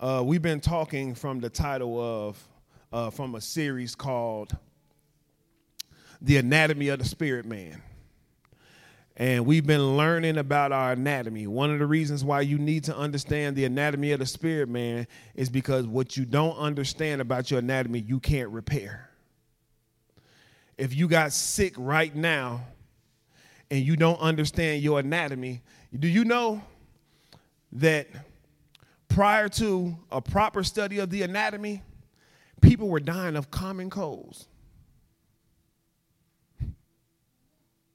Uh, we've been talking from the title of, uh, from a series called The Anatomy of the Spirit Man. And we've been learning about our anatomy. One of the reasons why you need to understand the anatomy of the spirit man is because what you don't understand about your anatomy, you can't repair. If you got sick right now and you don't understand your anatomy, do you know that prior to a proper study of the anatomy, people were dying of common colds?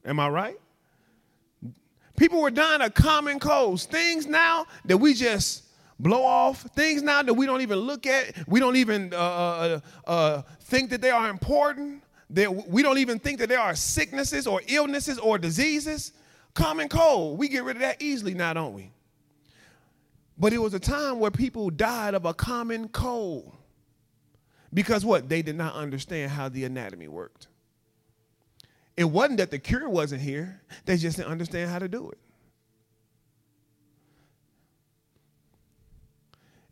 Am I right? People were dying of common colds, things now that we just blow off, things now that we don't even look at, we don't even uh, uh, uh, think that they are important, that we don't even think that there are sicknesses or illnesses or diseases. Common cold, we get rid of that easily now, don't we? But it was a time where people died of a common cold because what? They did not understand how the anatomy worked. It wasn't that the cure wasn't here, they just didn't understand how to do it.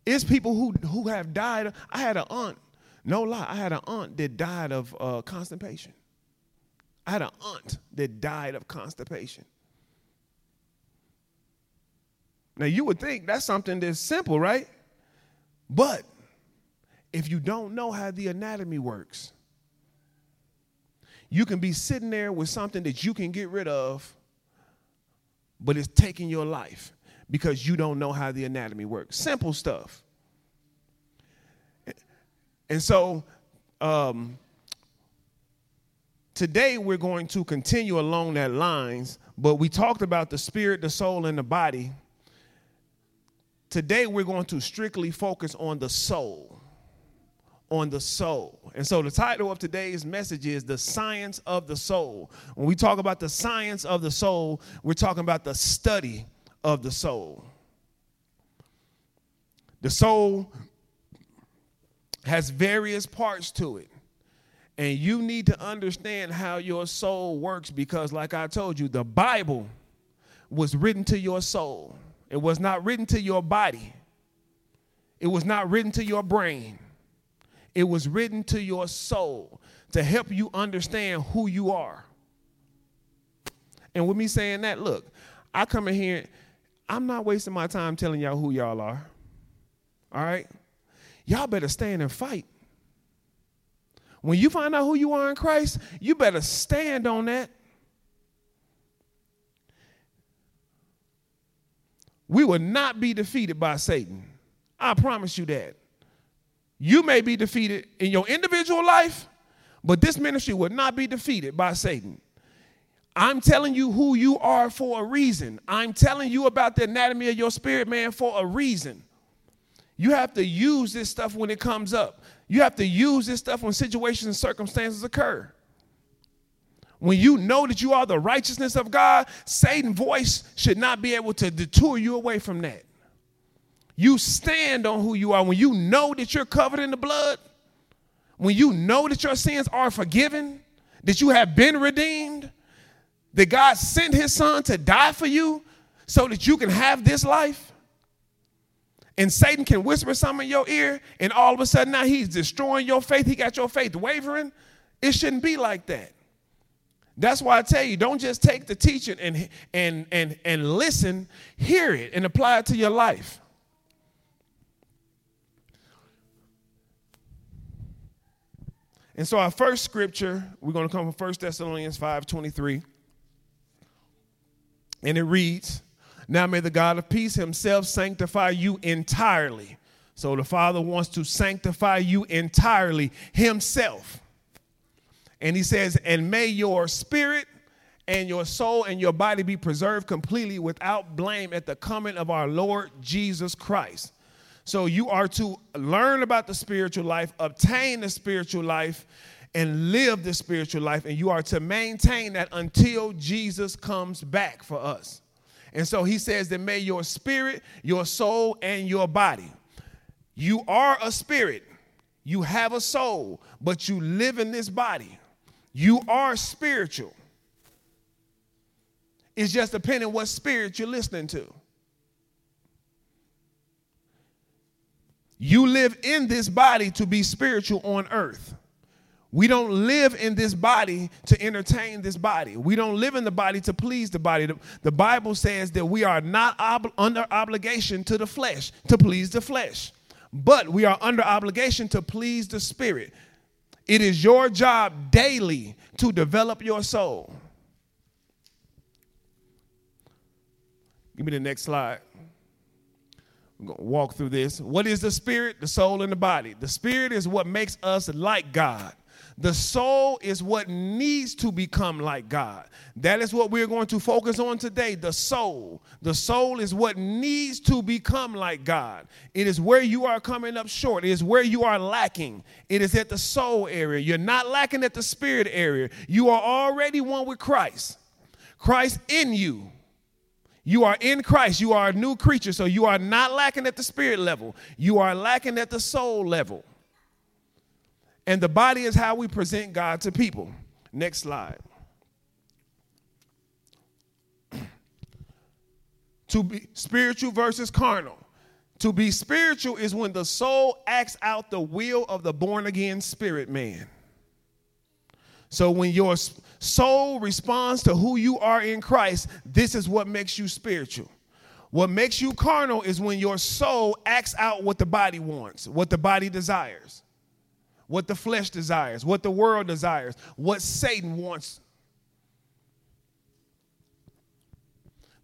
It's people who, who have died. I had an aunt, no lie, I had an aunt that died of uh, constipation. I had an aunt that died of constipation. Now, you would think that's something that's simple, right? But if you don't know how the anatomy works, you can be sitting there with something that you can get rid of, but it's taking your life because you don't know how the anatomy works. Simple stuff. And so, um, today we're going to continue along that lines, but we talked about the spirit, the soul, and the body. Today we're going to strictly focus on the soul on the soul. And so the title of today's message is The Science of the Soul. When we talk about the science of the soul, we're talking about the study of the soul. The soul has various parts to it. And you need to understand how your soul works because, like I told you, the Bible was written to your soul. It was not written to your body, it was not written to your brain. It was written to your soul to help you understand who you are. And with me saying that, look, I come in here, I'm not wasting my time telling y'all who y'all are. All right? Y'all better stand and fight. When you find out who you are in Christ, you better stand on that. We will not be defeated by Satan. I promise you that. You may be defeated in your individual life, but this ministry will not be defeated by Satan. I'm telling you who you are for a reason. I'm telling you about the anatomy of your spirit, man, for a reason. You have to use this stuff when it comes up. You have to use this stuff when situations and circumstances occur. When you know that you are the righteousness of God, Satan's voice should not be able to detour you away from that. You stand on who you are. When you know that you're covered in the blood, when you know that your sins are forgiven, that you have been redeemed, that God sent his son to die for you so that you can have this life. And Satan can whisper something in your ear, and all of a sudden now he's destroying your faith. He got your faith wavering. It shouldn't be like that. That's why I tell you, don't just take the teaching and, and, and, and listen, hear it, and apply it to your life. And so our first scripture, we're going to come from 1 Thessalonians 5:23. And it reads, Now may the God of peace himself sanctify you entirely. So the Father wants to sanctify you entirely himself. And he says, And may your spirit and your soul and your body be preserved completely without blame at the coming of our Lord Jesus Christ. So you are to learn about the spiritual life, obtain the spiritual life, and live the spiritual life. And you are to maintain that until Jesus comes back for us. And so he says that may your spirit, your soul, and your body. You are a spirit, you have a soul, but you live in this body. You are spiritual. It's just depending what spirit you're listening to. You live in this body to be spiritual on earth. We don't live in this body to entertain this body. We don't live in the body to please the body. The, the Bible says that we are not ob- under obligation to the flesh, to please the flesh, but we are under obligation to please the spirit. It is your job daily to develop your soul. Give me the next slide. I'm going to walk through this. What is the spirit, the soul, and the body? The spirit is what makes us like God. The soul is what needs to become like God. That is what we're going to focus on today the soul. The soul is what needs to become like God. It is where you are coming up short, it is where you are lacking. It is at the soul area. You're not lacking at the spirit area. You are already one with Christ. Christ in you. You are in Christ. You are a new creature. So you are not lacking at the spirit level. You are lacking at the soul level. And the body is how we present God to people. Next slide. to be spiritual versus carnal. To be spiritual is when the soul acts out the will of the born again spirit man. So when your soul responds to who you are in Christ, this is what makes you spiritual. What makes you carnal is when your soul acts out what the body wants, what the body desires what the flesh desires, what the world desires, what Satan wants.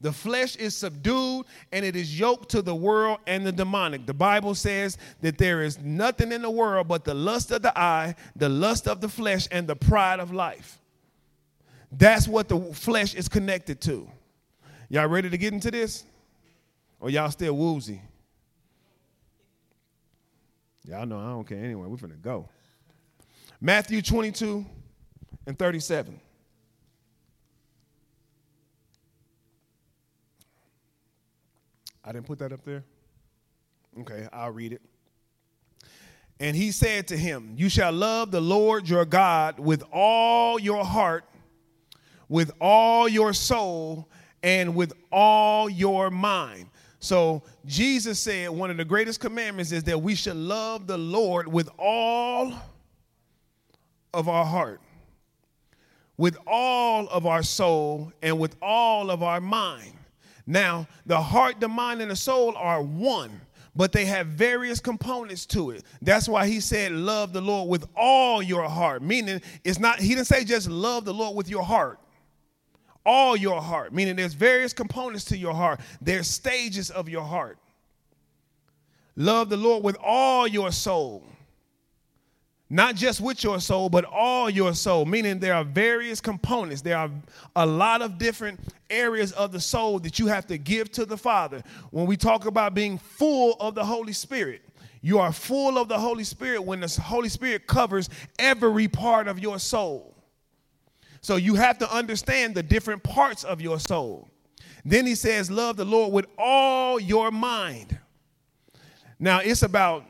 The flesh is subdued and it is yoked to the world and the demonic. The Bible says that there is nothing in the world but the lust of the eye, the lust of the flesh, and the pride of life. That's what the flesh is connected to. Y'all ready to get into this? Or y'all still woozy? Y'all know I don't care anyway. We're finna go. Matthew 22 and 37. I didn't put that up there? Okay, I'll read it. And he said to him, You shall love the Lord your God with all your heart, with all your soul, and with all your mind. So Jesus said one of the greatest commandments is that we should love the Lord with all of our heart, with all of our soul, and with all of our mind. Now, the heart, the mind, and the soul are one, but they have various components to it. That's why he said, Love the Lord with all your heart. Meaning, it's not, he didn't say just love the Lord with your heart all your heart, meaning there's various components to your heart, there's stages of your heart. Love the Lord with all your soul. Not just with your soul, but all your soul, meaning there are various components. There are a lot of different areas of the soul that you have to give to the Father. When we talk about being full of the Holy Spirit, you are full of the Holy Spirit when the Holy Spirit covers every part of your soul. So you have to understand the different parts of your soul. Then he says, Love the Lord with all your mind. Now, it's about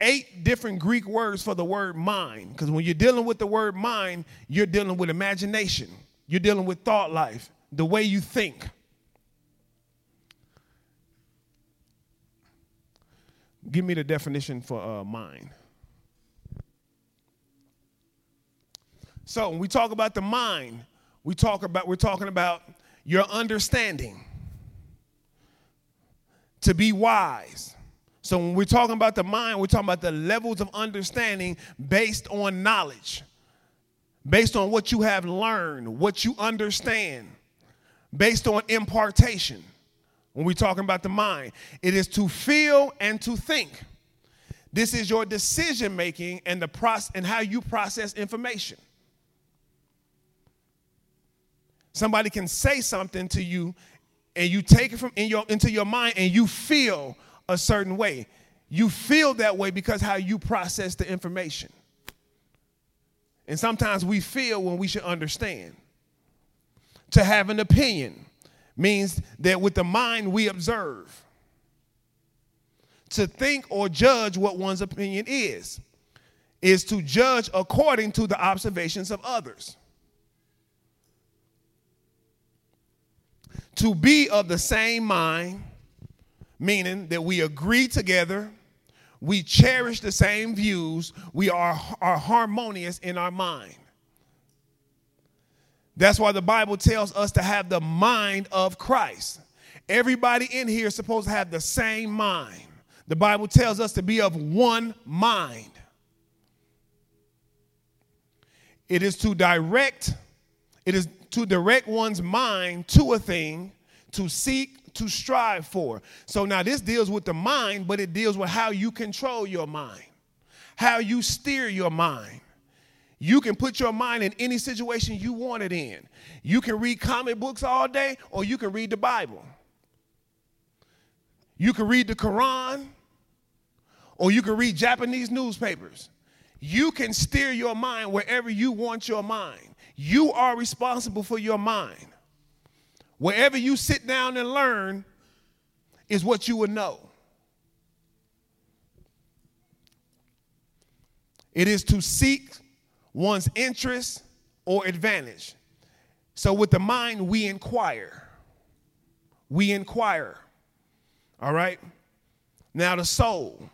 eight different Greek words for the word mind, because when you're dealing with the word mind, you're dealing with imagination, you're dealing with thought life, the way you think. Give me the definition for uh, mind. So when we talk about the mind, we talk about we're talking about your understanding. To be wise. So when we're talking about the mind, we're talking about the levels of understanding based on knowledge, based on what you have learned, what you understand, based on impartation. When we're talking about the mind, it is to feel and to think. This is your decision making and the process and how you process information. Somebody can say something to you and you take it from in your into your mind and you feel a certain way. You feel that way because how you process the information. And sometimes we feel when we should understand. To have an opinion means that with the mind we observe. To think or judge what one's opinion is is to judge according to the observations of others. To be of the same mind, meaning that we agree together, We cherish the same views. We are, are harmonious in our mind. That's why the Bible tells us to have the mind of Christ. Everybody in here is supposed to have the same mind. The Bible tells us to be of one mind. It is to direct, it is to direct one's mind to a thing, to seek, to strive for. So now this deals with the mind, but it deals with how you control your mind, how you steer your mind. You can put your mind in any situation you want it in. You can read comic books all day, or you can read the Bible. You can read the Quran, or you can read Japanese newspapers. You can steer your mind wherever you want your mind. You are responsible for your mind. Wherever you sit down and learn is what you will know. It is to seek one's interest or advantage. So, with the mind, we inquire. We inquire. All right? Now, the soul.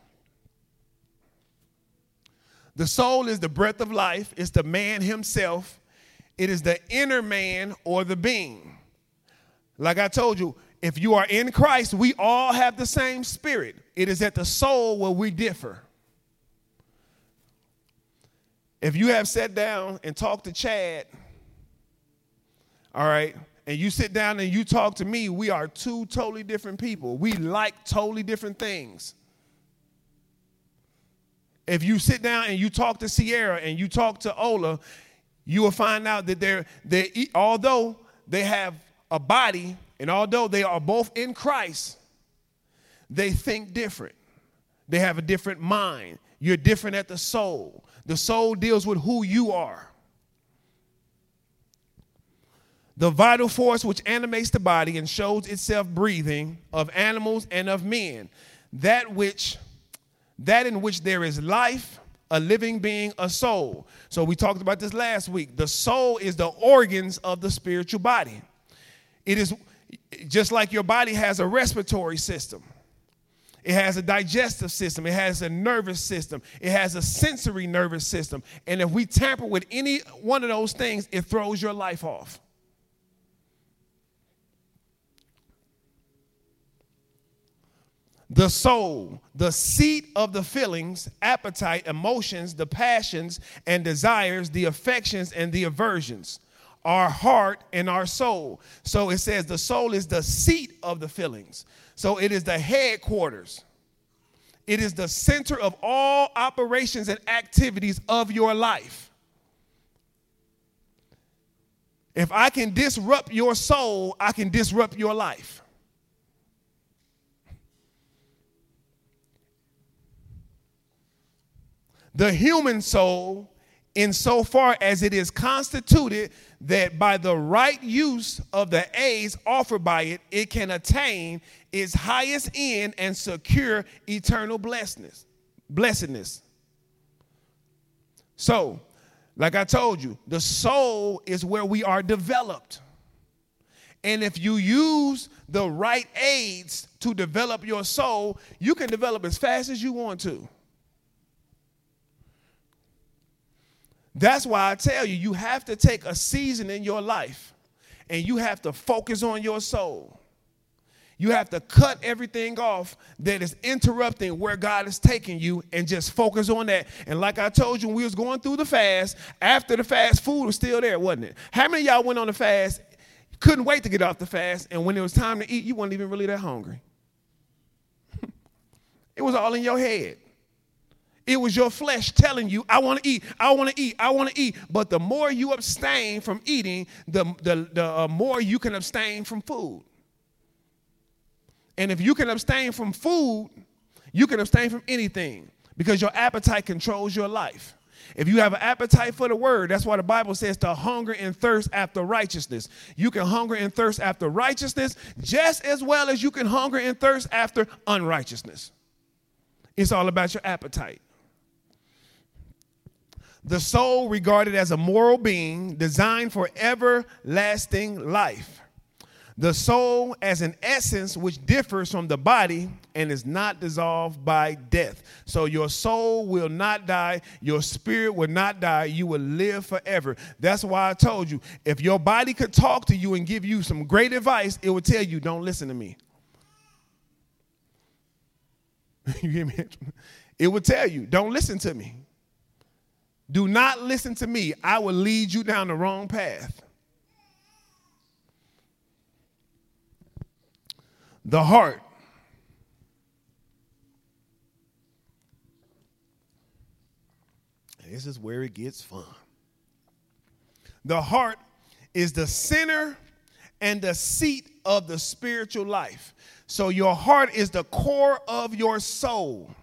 The soul is the breath of life, it's the man himself, it is the inner man or the being. Like I told you, if you are in Christ, we all have the same spirit. It is at the soul where we differ. If you have sat down and talked to Chad, all right, and you sit down and you talk to me, we are two totally different people. We like totally different things. If you sit down and you talk to Sierra and you talk to Ola, you will find out that they're, they although they have a body, and although they are both in Christ, they think different. They have a different mind. You're different at the soul. The soul deals with who you are. The vital force which animates the body and shows itself breathing of animals and of men, that which that in which there is life, a living being, a soul. So we talked about this last week. The soul is the organs of the spiritual body. It is just like your body has a respiratory system. It has a digestive system. It has a nervous system. It has a sensory nervous system. And if we tamper with any one of those things, it throws your life off. The soul, the seat of the feelings, appetite, emotions, the passions and desires, the affections and the aversions our heart and our soul. So it says the soul is the seat of the feelings. So it is the headquarters. It is the center of all operations and activities of your life. If I can disrupt your soul, I can disrupt your life. The human soul, insofar as it is constituted that by the right use of the aids offered by it, it can attain its highest end and secure eternal blessedness. Blessedness. So, like I told you, the soul is where we are developed. And if you use the right aids to develop your soul, you can develop as fast as you want to. That's why I tell you, you have to take a season in your life and you have to focus on your soul. You have to cut everything off that is interrupting where God is taking you and just focus on that. And like I told you when we was going through the fast, after the fast, food was still there, wasn't it? How many y'all went on the fast, couldn't wait to get off the fast, and when it was time to eat, you weren't even really that hungry? it was all in your head. It was your flesh telling you, I want to eat, I want to eat, I want to eat. But the more you abstain from eating, the, the, the uh, more you can abstain from food. And if you can abstain from food, you can abstain from anything because your appetite controls your life. If you have an appetite for the word, that's why the Bible says to hunger and thirst after righteousness. You can hunger and thirst after righteousness just as well as you can hunger and thirst after unrighteousness. It's all about your appetite. The soul regarded as a moral being designed for everlasting life. The soul as an essence which differs from the body and is not dissolved by death. So your soul will not die, your spirit will not die, you will live forever. That's why I told you if your body could talk to you and give you some great advice, it would tell you, don't listen to me. you hear me? It would tell you, don't listen to me. Do not listen to me. I will lead you down the wrong path. The heart. This is where it gets fun. The heart is the center and the seat of the spiritual life. So your heart is the core of your soul.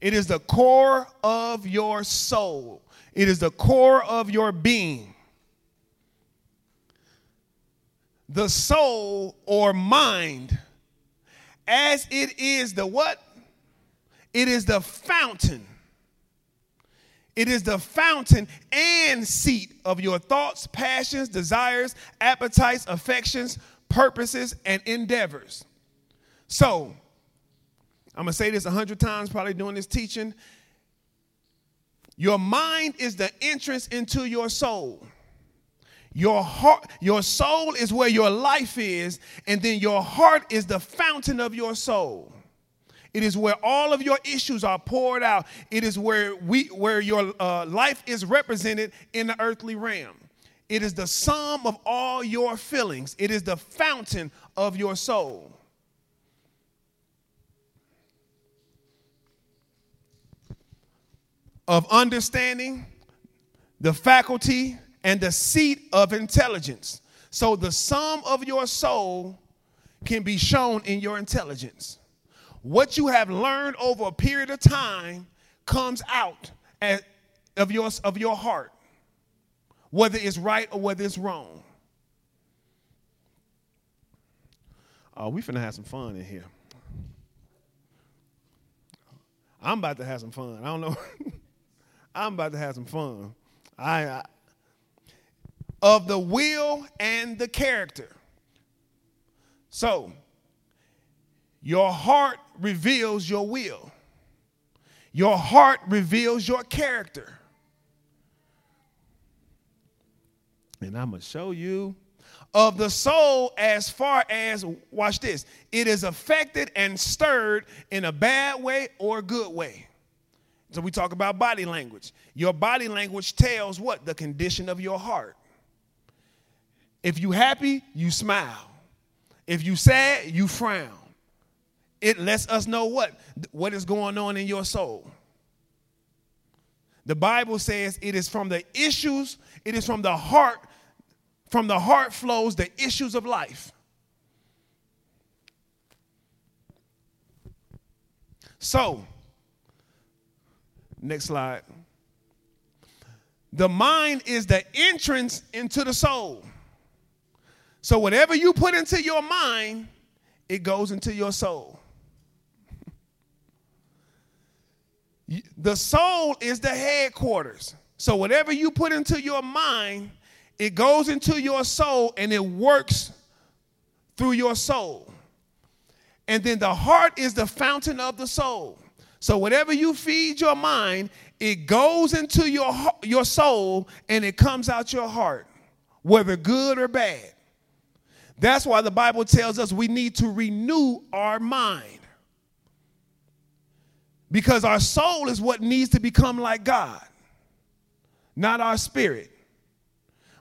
It is the core of your soul. It is the core of your being. The soul or mind, as it is the what? It is the fountain. It is the fountain and seat of your thoughts, passions, desires, appetites, affections, purposes, and endeavors. So, I'm going to say this a hundred times, probably doing this teaching. Your mind is the entrance into your soul. Your heart, your soul is where your life is, and then your heart is the fountain of your soul. It is where all of your issues are poured out. It is where we where your uh, life is represented in the earthly realm. It is the sum of all your feelings. It is the fountain of your soul. Of understanding, the faculty, and the seat of intelligence. So the sum of your soul can be shown in your intelligence. What you have learned over a period of time comes out at, of, your, of your heart, whether it's right or whether it's wrong. Oh, we finna have some fun in here. I'm about to have some fun. I don't know. I'm about to have some fun. I, I of the will and the character. So, your heart reveals your will. Your heart reveals your character. And I'm going to show you of the soul as far as, watch this, it is affected and stirred in a bad way or good way. So we talk about body language. Your body language tells what? The condition of your heart. If you happy, you smile. If you sad, you frown. It lets us know what? What is going on in your soul. The Bible says it is from the issues, it is from the heart, from the heart flows the issues of life. So, Next slide. The mind is the entrance into the soul. So whatever you put into your mind, it goes into your soul. The soul is the headquarters. So whatever you put into your mind, it goes into your soul and it works through your soul. And then the heart is the fountain of the soul. So whatever you feed your mind, it goes into your your soul and it comes out your heart, whether good or bad. That's why the Bible tells us we need to renew our mind. Because our soul is what needs to become like God, not our spirit.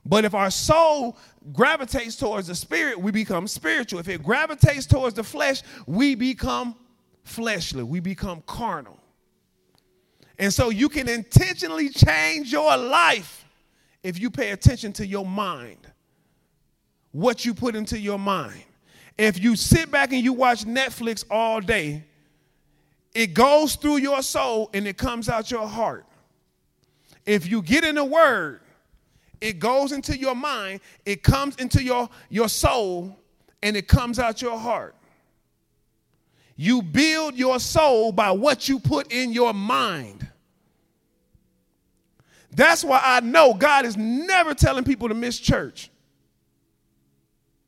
But if our soul gravitates towards the spirit, we become spiritual. If it gravitates towards the flesh, we become fleshly, we become carnal. And so you can intentionally change your life if you pay attention to your mind, what you put into your mind. If you sit back and you watch Netflix all day, it goes through your soul and it comes out your heart. If you get in the word, it goes into your mind, it comes into your, your soul, and it comes out your heart. You build your soul by what you put in your mind. That's why I know God is never telling people to miss church.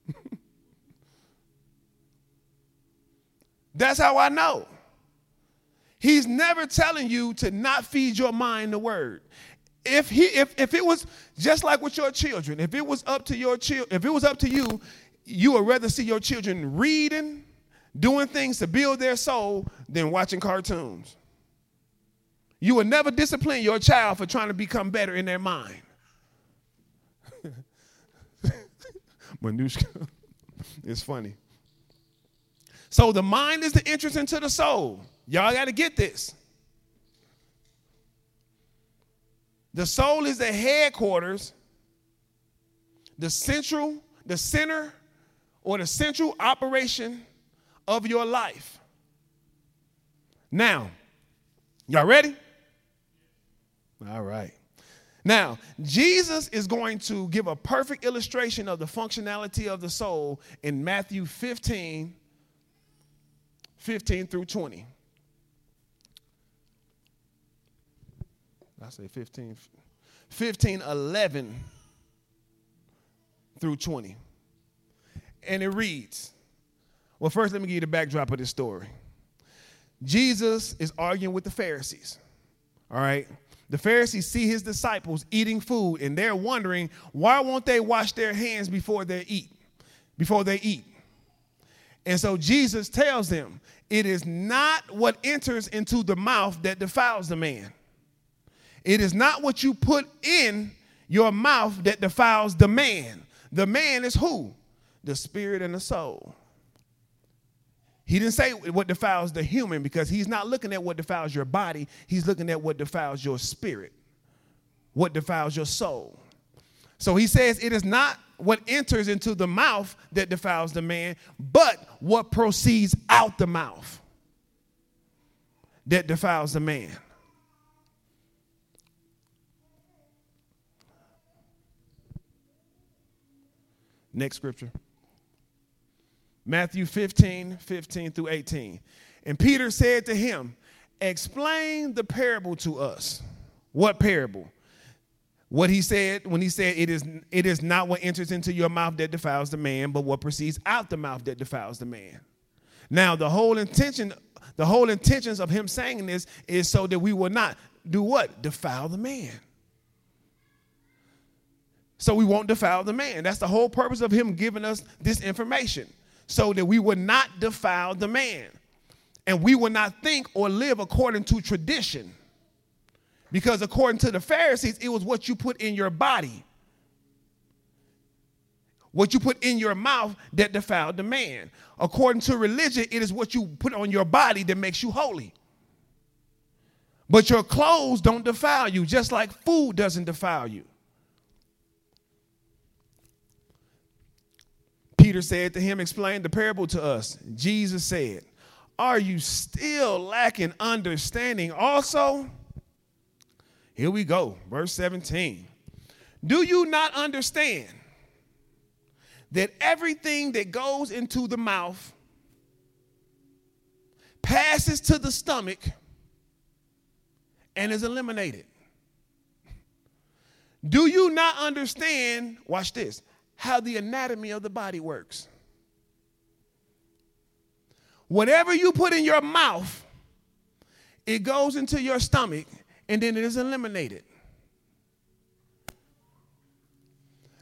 That's how I know. He's never telling you to not feed your mind the word. If he if, if it was just like with your children, if it was up to your child, if it was up to you, you would rather see your children reading doing things to build their soul than watching cartoons. You will never discipline your child for trying to become better in their mind. Manushka, it's funny. So the mind is the entrance into the soul. Y'all got to get this. The soul is the headquarters, the central, the center, or the central operation of your life. Now, y'all ready? All right. Now, Jesus is going to give a perfect illustration of the functionality of the soul in Matthew 15, 15 through 20. I say 15, 15, 11 through 20. And it reads, well, first, let me give you the backdrop of this story. Jesus is arguing with the Pharisees, all right? The Pharisees see his disciples eating food and they're wondering why won't they wash their hands before they eat? Before they eat. And so Jesus tells them, it is not what enters into the mouth that defiles the man. It is not what you put in your mouth that defiles the man. The man is who? The spirit and the soul. He didn't say what defiles the human because he's not looking at what defiles your body. He's looking at what defiles your spirit, what defiles your soul. So he says it is not what enters into the mouth that defiles the man, but what proceeds out the mouth that defiles the man. Next scripture. Matthew 15, 15 through 18. And Peter said to him, Explain the parable to us. What parable? What he said when he said, it is, it is not what enters into your mouth that defiles the man, but what proceeds out the mouth that defiles the man. Now, the whole intention, the whole intentions of him saying this is so that we will not do what? Defile the man. So we won't defile the man. That's the whole purpose of him giving us this information so that we would not defile the man. And we would not think or live according to tradition. Because according to the Pharisees, it was what you put in your body, what you put in your mouth that defiled the man. According to religion, it is what you put on your body that makes you holy. But your clothes don't defile you, just like food doesn't defile you. Peter said to him, Explain the parable to us. Jesus said, Are you still lacking understanding also? Here we go, verse 17. Do you not understand that everything that goes into the mouth passes to the stomach and is eliminated? Do you not understand, watch this, how the anatomy of the body works. Whatever you put in your mouth, it goes into your stomach and then it is eliminated.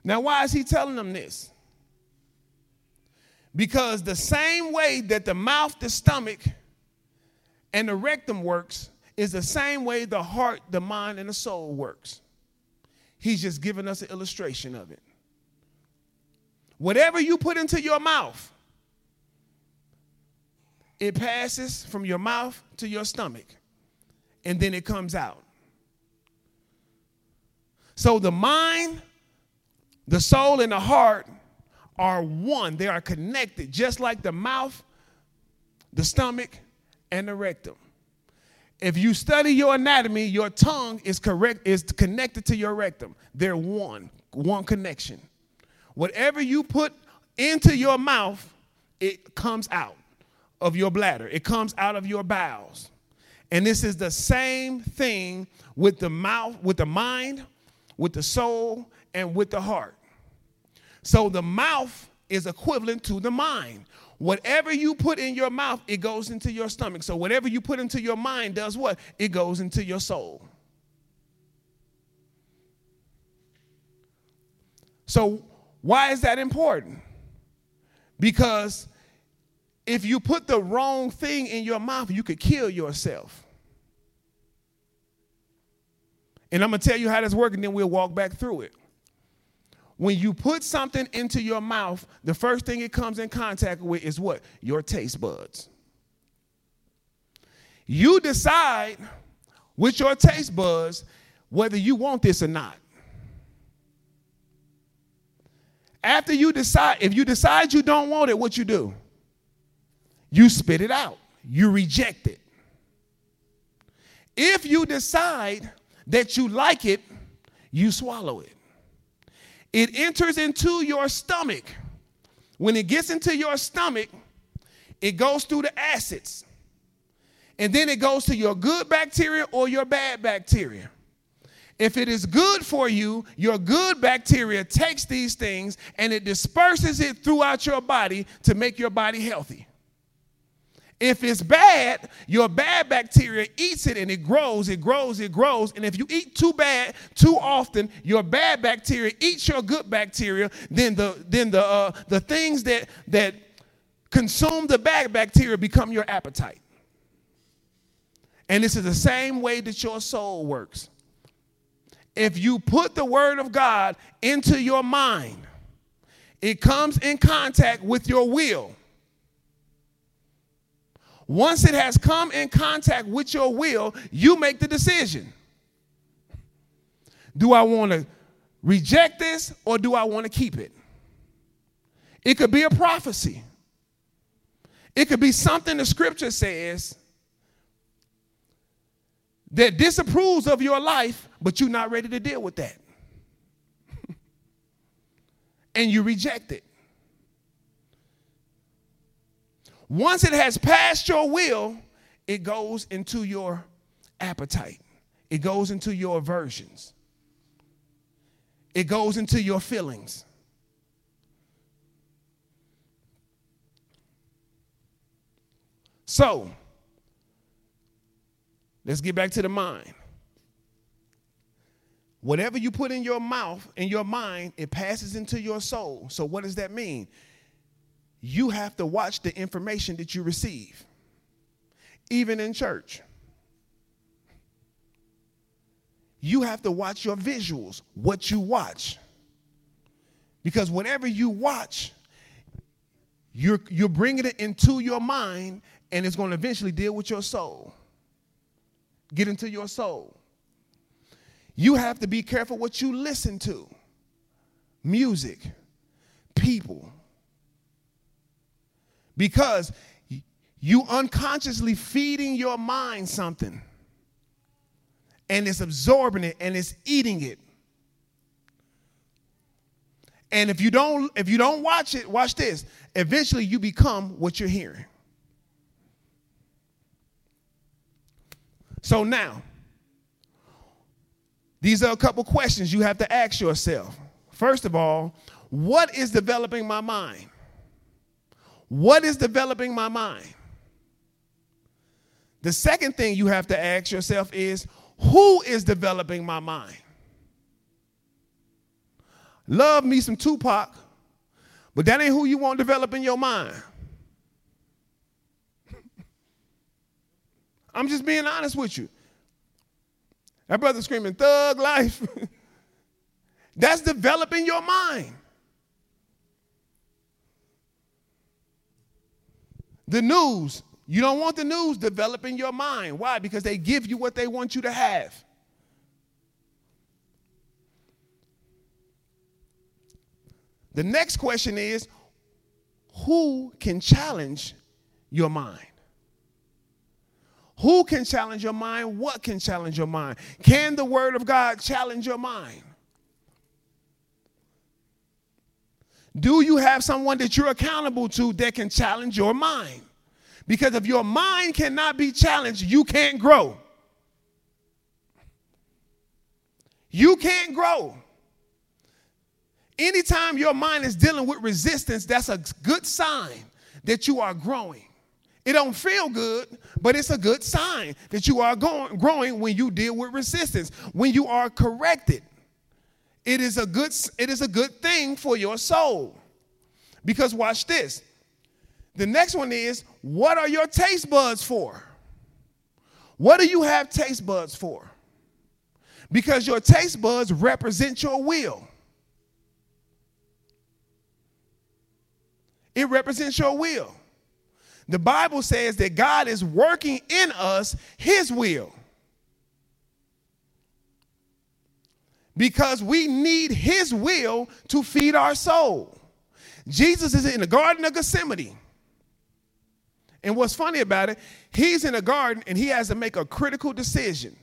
Now, why is he telling them this? Because the same way that the mouth, the stomach, and the rectum works is the same way the heart, the mind, and the soul works. He's just giving us an illustration of it. Whatever you put into your mouth, it passes from your mouth to your stomach, and then it comes out. So the mind, the soul, and the heart are one. They are connected, just like the mouth, the stomach, and the rectum. If you study your anatomy, your tongue is correct is connected to your rectum. They're one, one connection. Whatever you put into your mouth, it comes out of your bladder, it comes out of your bowels. And this is the same thing with the mouth, with the mind, with the soul, and with the heart. So the mouth is equivalent to the mind. Whatever you put in your mouth, it goes into your stomach. So whatever you put into your mind does what? It goes into your soul. So why is that important? Because if you put the wrong thing in your mouth, you could kill yourself. And I'm going to tell you how that's working, and then we'll walk back through it. When you put something into your mouth, the first thing it comes in contact with is what? Your taste buds. You decide with your taste buds whether you want this or not. After you decide, if you decide you don't want it, what you do? You spit it out. You reject it. If you decide that you like it, you swallow it. It enters into your stomach. When it gets into your stomach, it goes through the acids. And then it goes to your good bacteria or your bad bacteria. If it is good for you, your good bacteria takes these things and it disperses it throughout your body to make your body healthy. If it's bad, your bad bacteria eats it and it grows, it grows, it grows. And if you eat too bad too often, your bad bacteria eats your good bacteria. Then the then the uh, the things that that consume the bad bacteria become your appetite. And this is the same way that your soul works. If you put the word of God into your mind, it comes in contact with your will once it has come in contact with your will, you make the decision. Do I want to reject this or do I want to keep it? It could be a prophecy. It could be something the scripture says that disapproves of your life, but you're not ready to deal with that. and you reject it. Once it has passed your will, it goes into your appetite, it goes into your aversions, it goes into your feelings. So, let's get back to the mind. Whatever you put in your mouth, in your mind, it passes into your soul. So, what does that mean? you have to watch the information that you receive, even in church. You have to watch your visuals, what you watch. Because whatever you watch, you're, you're bringing it into your mind and it's going to eventually deal with your soul. Get into your soul. You have to be careful what you listen to. Music, people, because you unconsciously feeding your mind something. And it's absorbing it and it's eating it. And if you don't if you don't watch it watch this. Eventually you become what you're hearing so now these are a couple questions you have to ask yourself first of all what is developing my mind what is developing my mind? The second thing you have to ask yourself is who is developing my mind? Love me some Tupac, but that ain't who you want developing your mind. I'm just being honest with you. That brother screaming thug life. That's developing your mind. The news, you don't want the news developing your mind. Why? Because they give you what they want you to have. The next question is who can challenge your mind? Who can challenge your mind? What can challenge your mind? Can the Word of God challenge your mind? Do you have someone that you're accountable to that can challenge your mind? Because if your mind cannot be challenged, you can't grow. You can't grow. Anytime your mind is dealing with resistance, that's a good sign that you are growing. It don't feel good, but it's a good sign that you are going, growing when you deal with resistance, when you are corrected. It is a good it is a good thing for your soul. Because watch this. The next one is what are your taste buds for? What do you have taste buds for? Because your taste buds represent your will. It represents your will. The Bible says that God is working in us his will. Because we need his will to feed our soul. Jesus is in the Garden of Gethsemane. And what's funny about it, he's in a garden and he has to make a critical decision.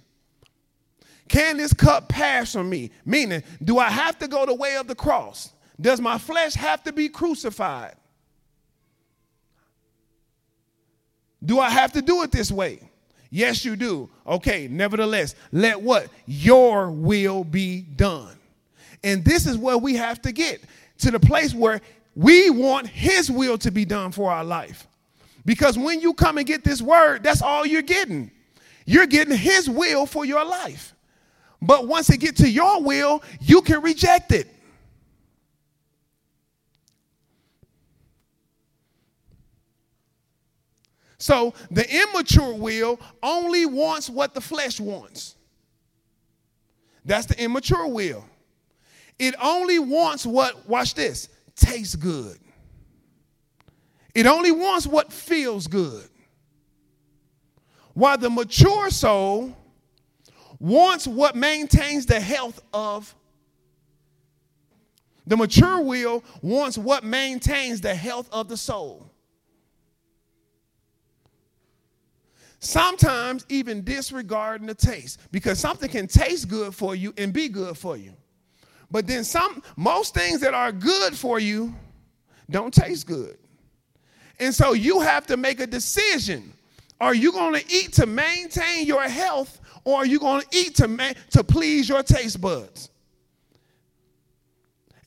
Can this cup pass from me? Meaning, do I have to go the way of the cross? Does my flesh have to be crucified? Do I have to do it this way? Yes, you do. Okay, nevertheless, let what? Your will be done. And this is where we have to get to the place where we want His will to be done for our life. Because when you come and get this word, that's all you're getting. You're getting His will for your life. But once it gets to your will, you can reject it. So the immature will only wants what the flesh wants. That's the immature will. It only wants what, watch this, tastes good. It only wants what feels good. While the mature soul wants what maintains the health of the mature will wants what maintains the health of the soul. Sometimes even disregarding the taste because something can taste good for you and be good for you. But then some most things that are good for you don't taste good. And so you have to make a decision. Are you going to eat to maintain your health or are you going to eat to ma- to please your taste buds?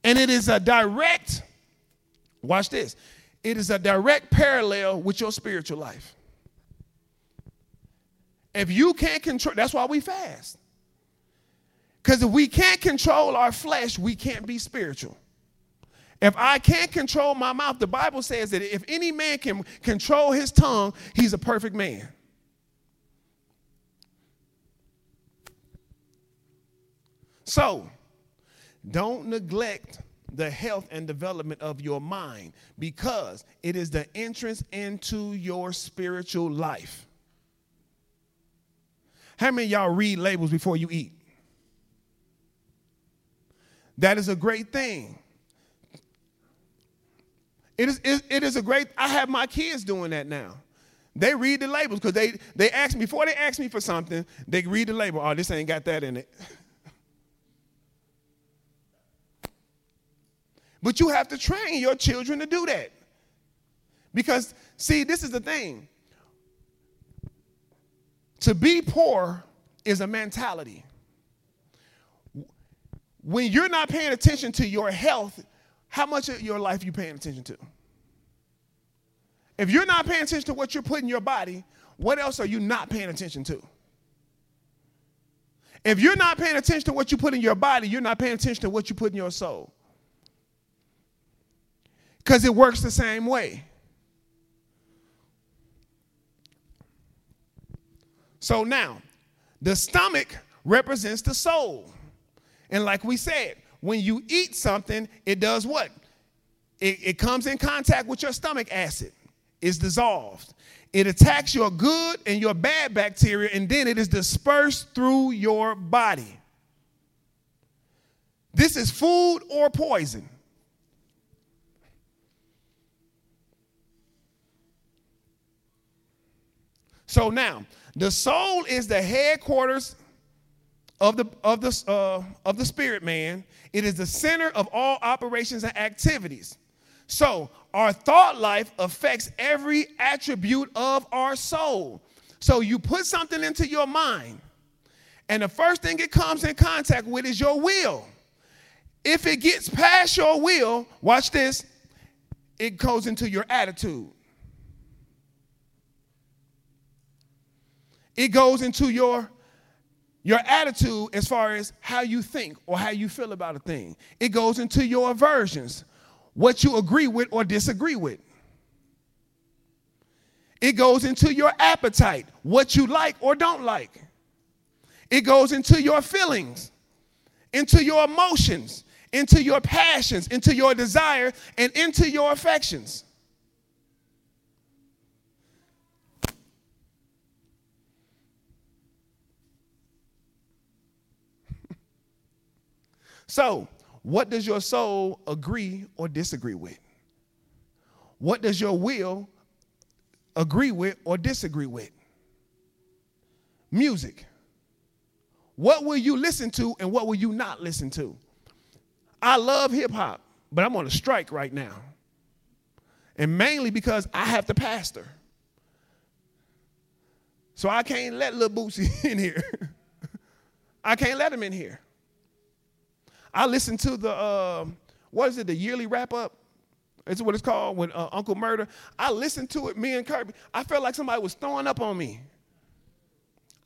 And it is a direct watch this. It is a direct parallel with your spiritual life. If you can't control, that's why we fast. Because if we can't control our flesh, we can't be spiritual. If I can't control my mouth, the Bible says that if any man can control his tongue, he's a perfect man. So, don't neglect the health and development of your mind because it is the entrance into your spiritual life. How many y'all read labels before you eat? That is a great thing. It is, it, it is a great, I have my kids doing that now. They read the labels because they, they ask me, before they ask me for something, they read the label. Oh, this ain't got that in it. But you have to train your children to do that. Because, see, this is the thing to be poor is a mentality. When you're not paying attention to your health, how much of your life are you paying attention to? If you're not paying attention to what you're putting in your body, what else are you not paying attention to? If you're not paying attention to what you put in your body, you're not paying attention to what you put in your soul. Because it works the same way. So now, the stomach represents the soul. And like we said, when you eat something, it does what? It, it comes in contact with your stomach acid, it's dissolved. It attacks your good and your bad bacteria, and then it is dispersed through your body. This is food or poison. So now, the soul is the headquarters of the of the uh, of the spirit man. It is the center of all operations and activities. So our thought life affects every attribute of our soul. So you put something into your mind, and the first thing it comes in contact with is your will. If it gets past your will, watch this, it goes into your attitude. It goes into your your attitude as far as how you think or how you feel about a thing. It goes into your aversions, what you agree with or disagree with. It goes into your appetite, what you like or don't like. It goes into your feelings, into your emotions, into your passions, into your desire, and into your affections. So, what does your soul agree or disagree with? What does your will agree with or disagree with? Music. What will you listen to and what will you not listen to? I love hip hop, but I'm on a strike right now. And mainly because I have to pastor. So I can't let Lil Boosie in here. I can't let him in here. I listened to the uh, what is it? The yearly wrap up. Is what it's called when uh, Uncle Murda. I listened to it. Me and Kirby. I felt like somebody was throwing up on me.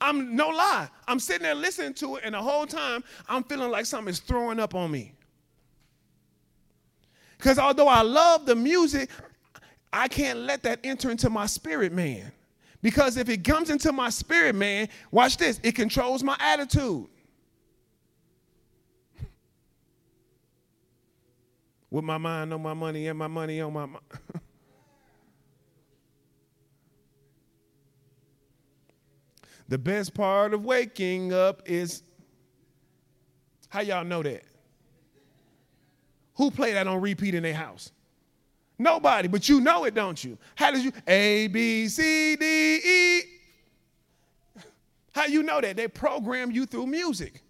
I'm no lie. I'm sitting there listening to it, and the whole time I'm feeling like something is throwing up on me. Because although I love the music, I can't let that enter into my spirit, man. Because if it comes into my spirit, man, watch this, it controls my attitude. With my mind on my money and my money on my mind. the best part of waking up is how y'all know that? Who play that on repeat in their house? Nobody, but you know it, don't you? How did you? A, B, C, D, E. How you know that? They program you through music.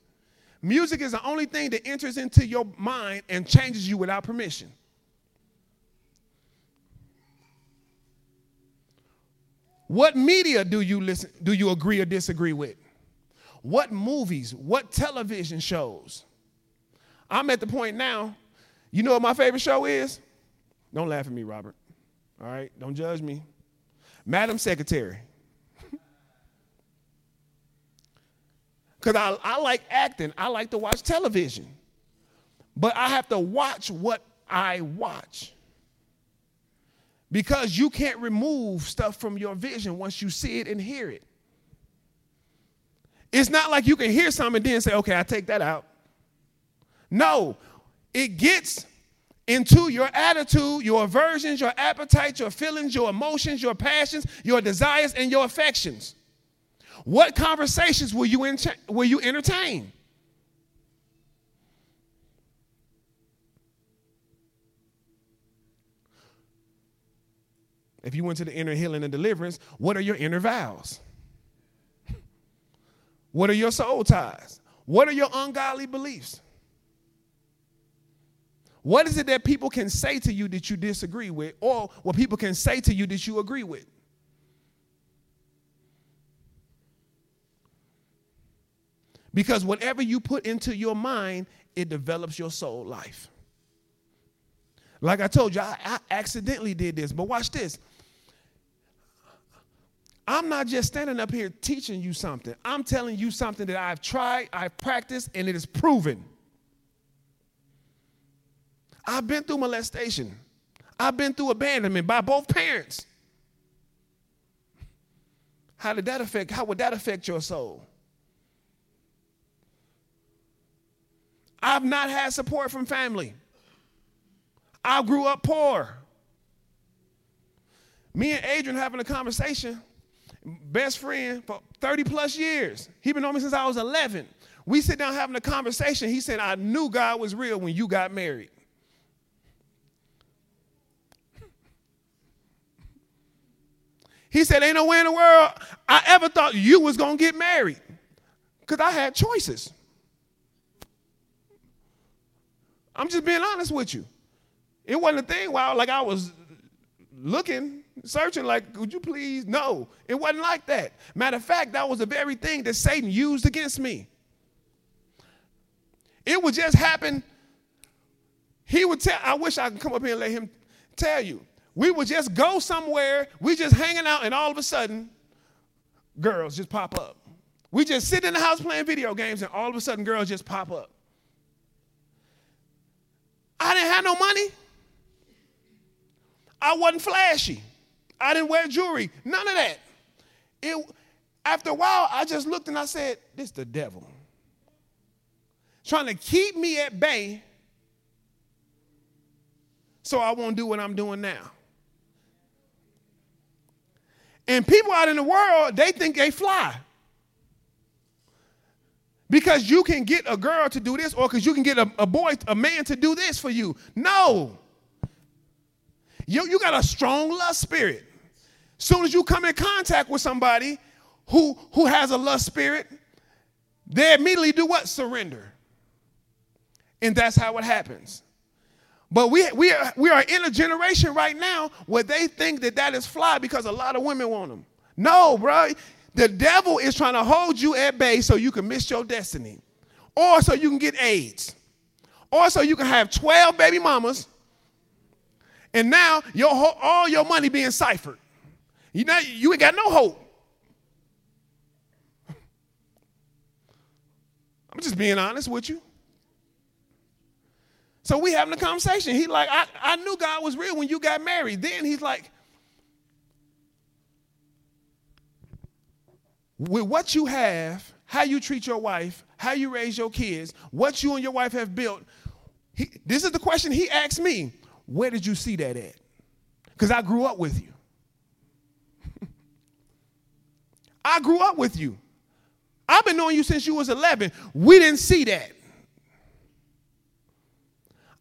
Music is the only thing that enters into your mind and changes you without permission. What media do you listen do you agree or disagree with? What movies, what television shows? I'm at the point now, you know what my favorite show is? Don't laugh at me, Robert. All right, don't judge me. Madam Secretary. Because I, I like acting, I like to watch television. But I have to watch what I watch. Because you can't remove stuff from your vision once you see it and hear it. It's not like you can hear something and then say, okay, I take that out. No, it gets into your attitude, your aversions, your appetites, your feelings, your emotions, your passions, your desires, and your affections. What conversations will you, will you entertain? If you went to the inner healing and deliverance, what are your inner vows? What are your soul ties? What are your ungodly beliefs? What is it that people can say to you that you disagree with, or what people can say to you that you agree with? Because whatever you put into your mind, it develops your soul life. Like I told you, I, I, accidentally did this, but watch this. I'm not just standing up here teaching you something. I'm telling you something that I've tried, I've practiced, and it is proven. I've been through molestation. I've been through abandonment by both parents. How did that affect? How would that affect your soul? I've not had support from family. I grew up poor. Me and Adrian having a conversation, best friend for 30 plus years. He been on me since I was 11. We sit down having a conversation. He said, I knew God was real when you got married. He said, Ain't no way in the world I ever thought you was gonna get married. Because I had choices. I'm just being honest with you. It wasn't a thing while like I was looking, searching, like, would you please? No, it wasn't like that. Matter of fact, that was the very thing that Satan used against me. It would just happen. He would tell, I wish I could come up here and let him tell you. We would just go somewhere, we just hanging out, and all of a sudden, girls just pop up. We just sit in the house playing video games, and all of a sudden, girls just pop up. I didn't have no money. I wasn't flashy. I didn't wear jewelry. None of that. It, after a while, I just looked and I said, This the devil. Trying to keep me at bay so I won't do what I'm doing now. And people out in the world, they think they fly. Because you can get a girl to do this, or because you can get a, a boy, a man to do this for you. No. You, you got a strong lust spirit. Soon as you come in contact with somebody who, who has a lust spirit, they immediately do what? Surrender. And that's how it happens. But we, we, are, we are in a generation right now where they think that that is fly because a lot of women want them. No, bro. The devil is trying to hold you at bay so you can miss your destiny, or so you can get AIDS, or so you can have 12 baby mamas, and now your all your money being ciphered. You know, you ain't got no hope. I'm just being honest with you. So we having a conversation. He like, I, I knew God was real when you got married. Then he's like, with what you have, how you treat your wife, how you raise your kids, what you and your wife have built, he, this is the question he asked me. Where did you see that at? Because I grew up with you. I grew up with you. I've been knowing you since you was 11. We didn't see that.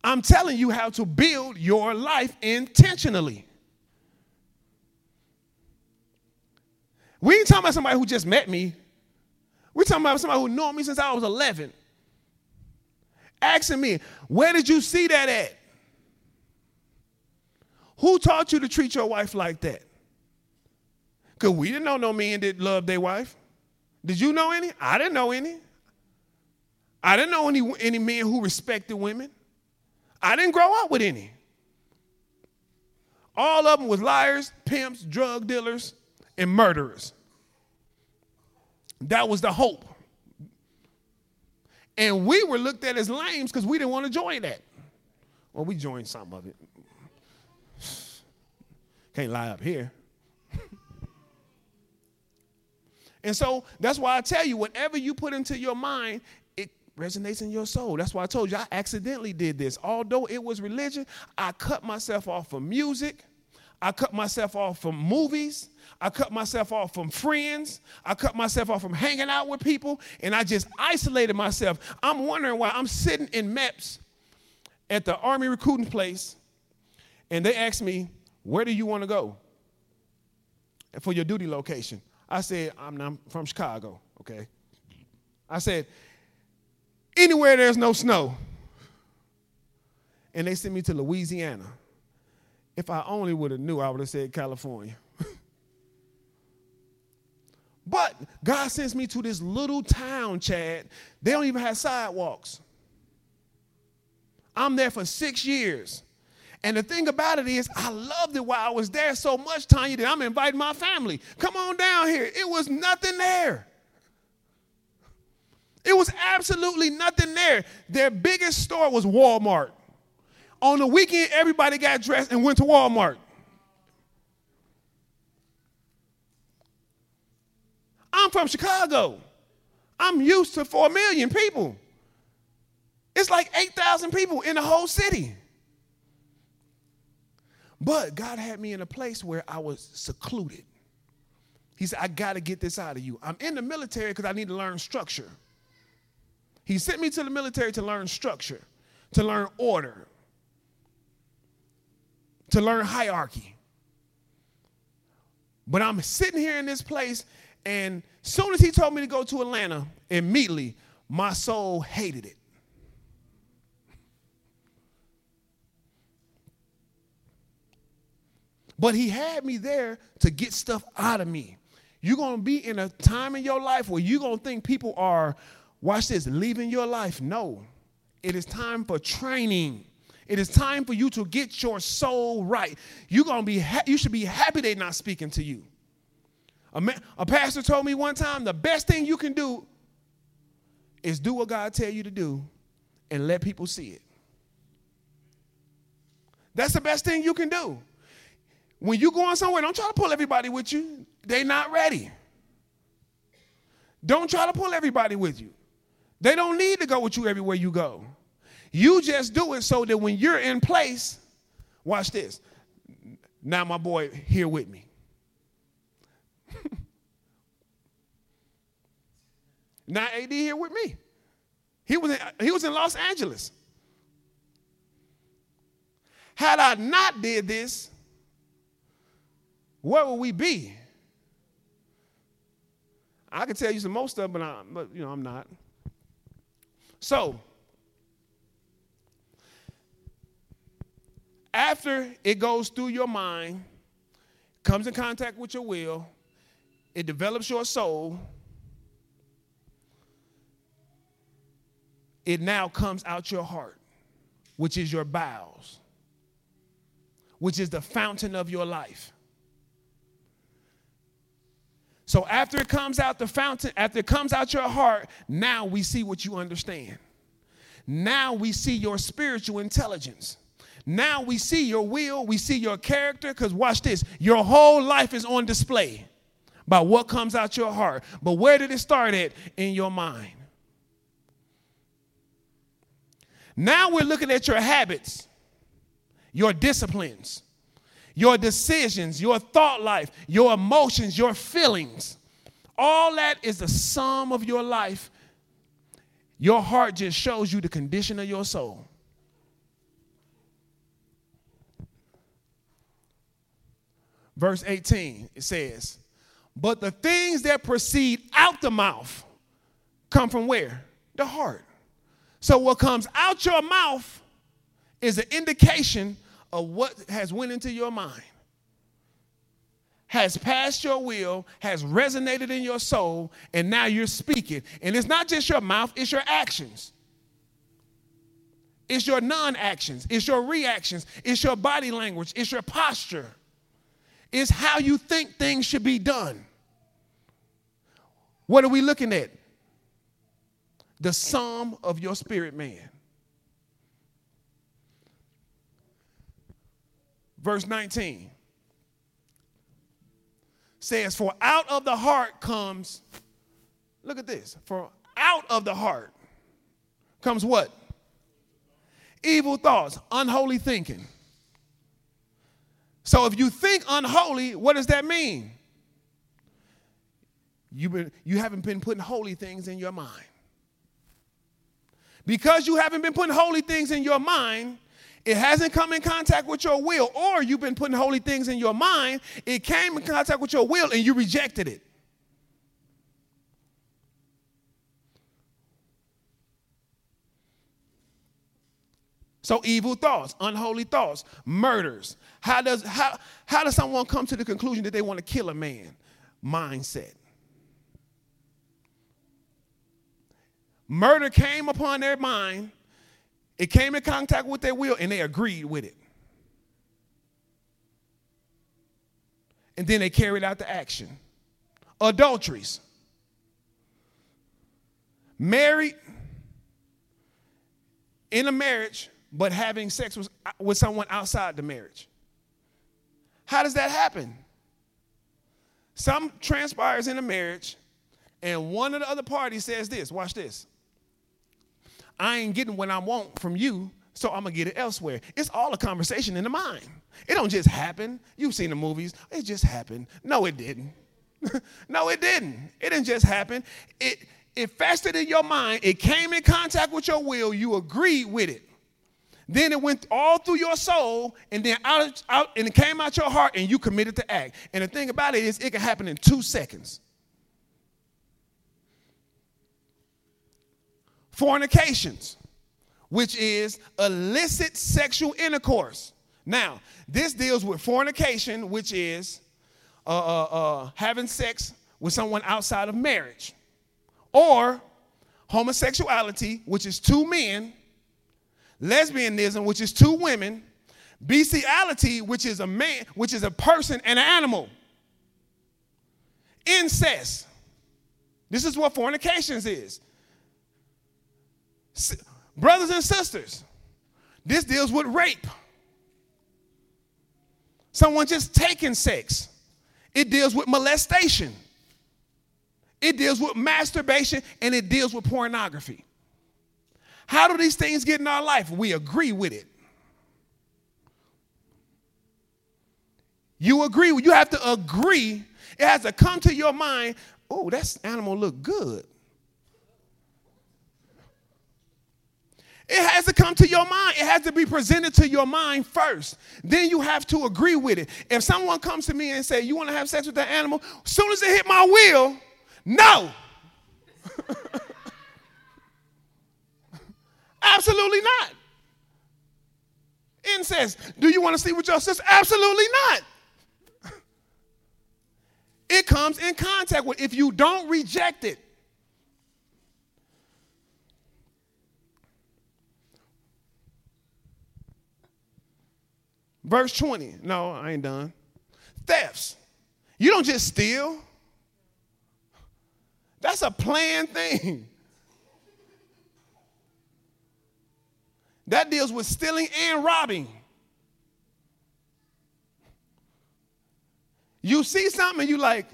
I'm telling you how to build your life intentionally. We ain't talking about somebody who just met me. We're talking about somebody who knew me since I was 11. Asking me, where did you see that at? Who taught you to treat your wife like that? Because we didn't know no men that loved their wife. Did you know any? I didn't know any. I didn't know any, any men who respected women. I didn't grow up with any. All of them was liars, pimps, drug dealers, and murderers. That was the hope. And we were looked at as lames because we didn't want to join that. Well, we joined some of it. Can't lie up here. and so that's why I tell you, whatever you put into your mind, it resonates in your soul. That's why I told you I accidentally did this. Although it was religion, I cut myself off from music. I cut myself off from movies. I cut myself off from friends. I cut myself off from hanging out with people. And I just isolated myself. I'm wondering why I'm sitting in MEPS at the Army recruiting place. And they asked me, Where do you want to go for your duty location? I said, I'm, I'm from Chicago, okay? I said, Anywhere there's no snow. And they sent me to Louisiana. If I only would have knew, I would have said California. But God sends me to this little town, Chad. They don't even have sidewalks. I'm there for six years. And the thing about it is, I loved it while I was there so much, Tanya, that I'm inviting my family. Come on down here. It was nothing there. It was absolutely nothing there. Their biggest store was Walmart. On the weekend, everybody got dressed and went to Walmart. I'm from Chicago. I'm used to 4 million people. It's like 8,000 people in the whole city. But God had me in a place where I was secluded. He said, I got to get this out of you. I'm in the military because I need to learn structure. He sent me to the military to learn structure, to learn order, to learn hierarchy. But I'm sitting here in this place, and soon as he told me to go to Atlanta, immediately my soul hated it. But he had me there to get stuff out of me. You're going to be in a time in your life where you're going to think people are, watch this, leaving your life. No, it is time for training. It is time for you to get your soul right. You're gonna be ha- you should be happy they're not speaking to you. A, man, a pastor told me one time the best thing you can do is do what God tell you to do and let people see it. That's the best thing you can do. When you going somewhere, don't try to pull everybody with you. They not ready. Don't try to pull everybody with you. They don't need to go with you everywhere you go. You just do it so that when you're in place, watch this. Now my boy here with me. Now AD here with me. He was in, he was in Los Angeles. Had I not did this, where would we be? I can tell you some more stuff, but, I, but you know I'm not. So after it goes through your mind, comes in contact with your will, it develops your soul. It now comes out your heart, which is your bowels, which is the fountain of your life. So after it comes out the fountain, after it comes out your heart, now we see what you understand. Now we see your spiritual intelligence. Now we see your will, we see your character, because watch this your whole life is on display by what comes out your heart. But where did it start at? In your mind. Now we're looking at your habits, your disciplines, your decisions, your thought life, your emotions, your feelings. All that is the sum of your life. Your heart just shows you the condition of your soul. Verse 18, it says, But the things that proceed out the mouth come from where? The heart. So what comes out your mouth is an indication of what has went into your mind. Has passed your will, has resonated in your soul, and now you're speaking. And it's not just your mouth, it's your actions. It's your non actions, it's your reactions, it's your body language, it's your posture, it's how you think things should be done. What are we looking at? The sum of your spirit man. Verse 19 says, For out of the heart comes, look at this, for out of the heart comes what? Evil thoughts, unholy thinking. So if you think unholy, what does that mean? You've been, you haven't been putting holy things in your mind. Because you haven't been putting holy things in your mind, it hasn't come in contact with your will, or you've been putting holy things in your mind, it came in contact with your will and you rejected it. So evil thoughts, unholy thoughts, murders. How does how, how does someone come to the conclusion that they want to kill a man? Mindset. Murder came upon their mind, it came in contact with their will, and they agreed with it. And then they carried out the action. Adulteries. Married in a marriage, but having sex with, with someone outside the marriage. How does that happen? Some transpires in a marriage, and one of the other parties says this watch this. I ain't getting what I want from you, so I'm gonna get it elsewhere. It's all a conversation in the mind. It don't just happen. You've seen the movies. It just happened. No, it didn't. no, it didn't. It didn't just happen. It it festered in your mind. It came in contact with your will. You agreed with it. Then it went all through your soul, and then out, out and it came out your heart, and you committed to act. And the thing about it is, it can happen in two seconds. Fornications, which is illicit sexual intercourse. Now, this deals with fornication, which is uh, uh, uh, having sex with someone outside of marriage, or homosexuality, which is two men, lesbianism, which is two women, bestiality, which is a man, which is a person and an animal. incest. This is what fornications is. Brothers and sisters, this deals with rape. Someone just taking sex. It deals with molestation. It deals with masturbation and it deals with pornography. How do these things get in our life? We agree with it. You agree. You have to agree. It has to come to your mind. Oh, that animal look good. It has to come to your mind. It has to be presented to your mind first. Then you have to agree with it. If someone comes to me and say, "You want to have sex with that animal?" As soon as it hit my wheel, no. Absolutely not. Incest. Do you want to sleep with your sister? Absolutely not. It comes in contact with if you don't reject it. Verse 20. No, I ain't done. Thefts. You don't just steal. That's a planned thing. That deals with stealing and robbing. You see something you like,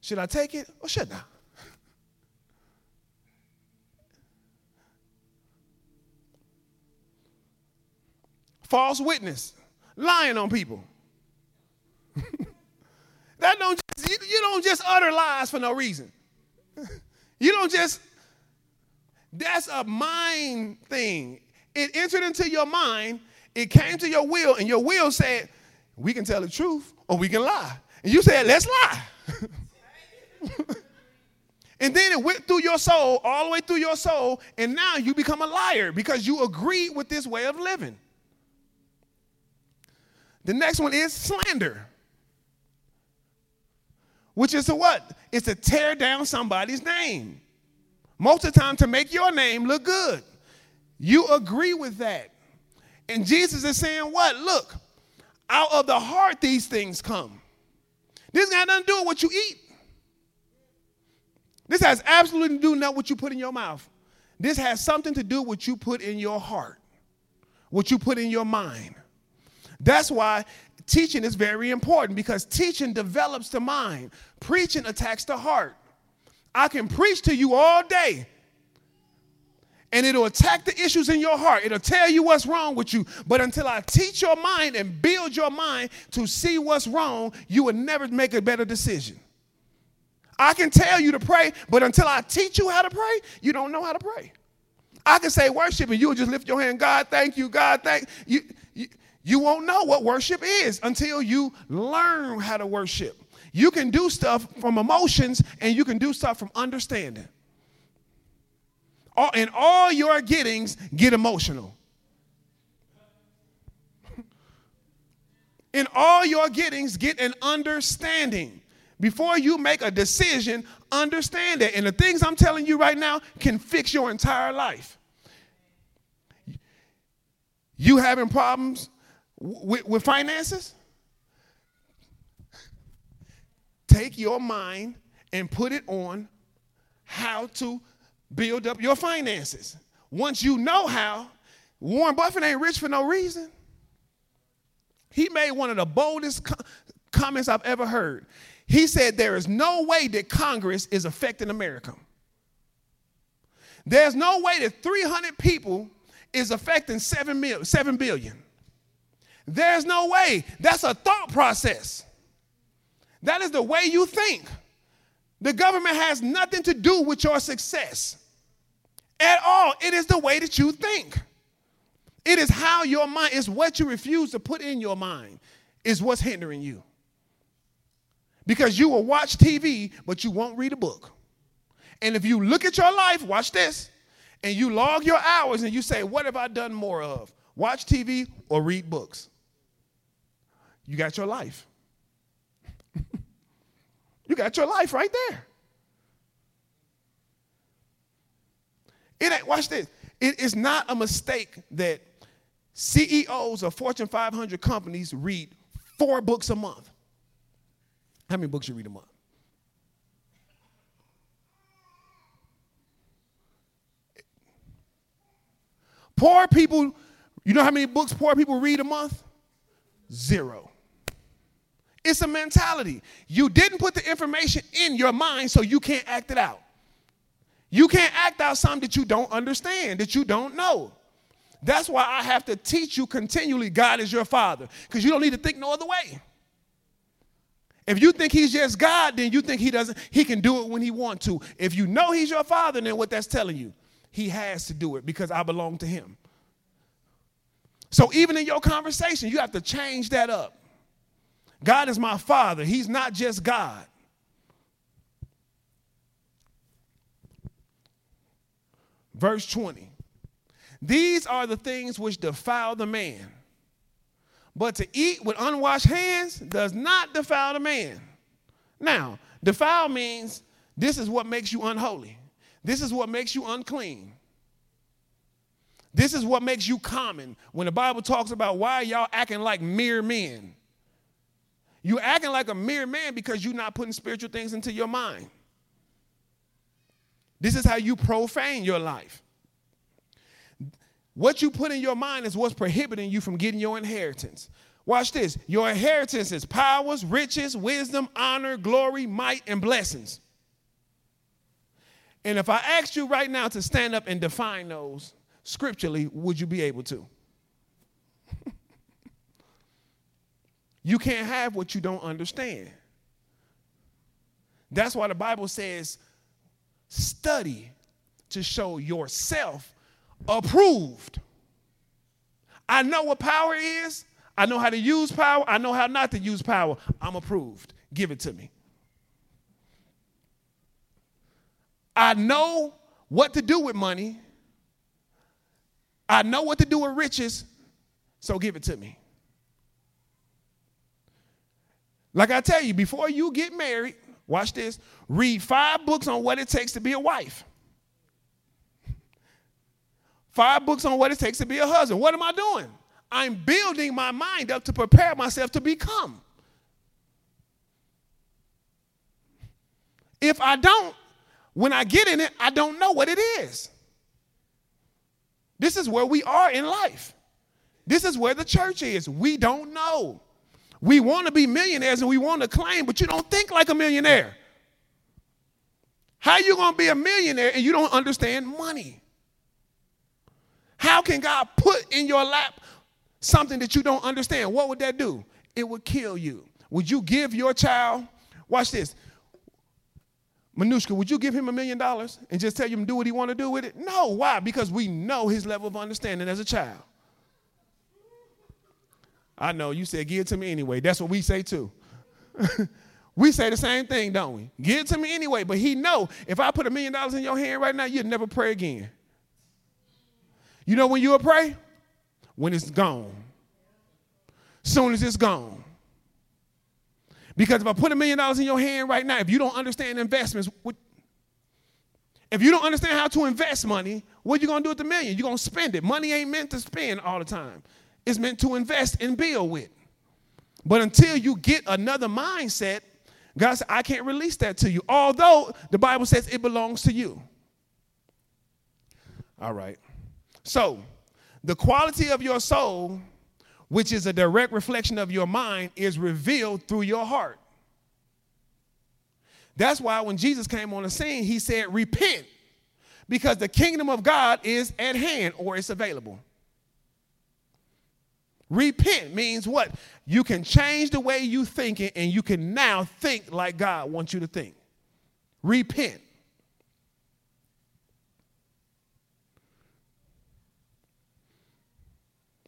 should I take it or should I? False witness, lying on people. that don't just, you, you don't just utter lies for no reason. you don't just, that's a mind thing. It entered into your mind, it came to your will, and your will said, we can tell the truth or we can lie. And you said, let's lie. and then it went through your soul, all the way through your soul, and now you become a liar because you agree with this way of living. The next one is slander, which is to what? It's to tear down somebody's name. Most of the time, to make your name look good. You agree with that. And Jesus is saying, What? Look, out of the heart these things come. This got nothing to do with what you eat. This has absolutely to do with what you put in your mouth. This has something to do with what you put in your heart, what you put in your mind. That's why teaching is very important because teaching develops the mind, preaching attacks the heart. I can preach to you all day, and it'll attack the issues in your heart. It'll tell you what's wrong with you. But until I teach your mind and build your mind to see what's wrong, you will never make a better decision. I can tell you to pray, but until I teach you how to pray, you don't know how to pray. I can say worship and you'll just lift your hand, God, thank you, God, thank you. You, you won't know what worship is until you learn how to worship. You can do stuff from emotions and you can do stuff from understanding all, in all your gettings, get emotional. in all your gettings, get an understanding. Before you make a decision, understand it. And the things I'm telling you right now can fix your entire life. You having problems with, with finances? Take your mind and put it on how to build up your finances. Once you know how, Warren Buffett ain't rich for no reason. He made one of the boldest co- comments I've ever heard. He said, There is no way that Congress is affecting America. There's no way that 300 people is affecting 7, mil- 7 billion. There's no way. That's a thought process. That is the way you think. The government has nothing to do with your success at all. It is the way that you think. It is how your mind is what you refuse to put in your mind is what's hindering you. Because you will watch TV, but you won't read a book. And if you look at your life, watch this, and you log your hours and you say, What have I done more of? Watch TV or read books? You got your life. you got your life right there. It ain't, watch this. It is not a mistake that CEOs of Fortune 500 companies read four books a month. How many books you read a month? Poor people, you know how many books poor people read a month? Zero. It's a mentality. You didn't put the information in your mind, so you can't act it out. You can't act out something that you don't understand, that you don't know. That's why I have to teach you continually God is your father, because you don't need to think no other way. If you think he's just God, then you think he doesn't, he can do it when he want to. If you know he's your father, then what that's telling you, he has to do it because I belong to him. So even in your conversation, you have to change that up. God is my father. He's not just God. Verse 20. These are the things which defile the man. But to eat with unwashed hands does not defile the man. Now, defile means this is what makes you unholy. This is what makes you unclean. This is what makes you common. When the Bible talks about why y'all acting like mere men. You acting like a mere man because you're not putting spiritual things into your mind. This is how you profane your life. What you put in your mind is what's prohibiting you from getting your inheritance. Watch this. Your inheritance is powers, riches, wisdom, honor, glory, might, and blessings. And if I asked you right now to stand up and define those scripturally, would you be able to? You can't have what you don't understand. That's why the Bible says, study to show yourself approved. I know what power is. I know how to use power. I know how not to use power. I'm approved. Give it to me. I know what to do with money. I know what to do with riches. So give it to me. Like I tell you, before you get married, watch this, read five books on what it takes to be a wife. Five books on what it takes to be a husband. What am I doing? I'm building my mind up to prepare myself to become. If I don't, when I get in it, I don't know what it is. This is where we are in life. This is where the church is. We don't know. We want to be millionaires and we want to claim, but you don't think like a millionaire. How you going to be a millionaire and you don't understand money? How can God put in your lap something that you don't understand? What would that do? It would kill you. Would you give your child, watch this, Manushka, would you give him a million dollars and just tell him do what he want to do with it? No. Why? Because we know his level of understanding as a child. I know you said give it to me anyway. That's what we say too. we say the same thing, don't we? Give it to me anyway. But he know if I put a million dollars in your hand right now, you'd never pray again. You know when you'll pray? When it's gone. Soon as it's gone. Because if I put a million dollars in your hand right now, if you don't understand investments, if you don't understand how to invest money, what are you gonna do with the million? You're gonna spend it. Money ain't meant to spend all the time. It's meant to invest and build with. But until you get another mindset, God said, I can't release that to you. Although the Bible says it belongs to you. All right. So, the quality of your soul, which is a direct reflection of your mind, is revealed through your heart. That's why when Jesus came on the scene, he said, Repent, because the kingdom of God is at hand or it's available. Repent means what? You can change the way you think and you can now think like God wants you to think. Repent.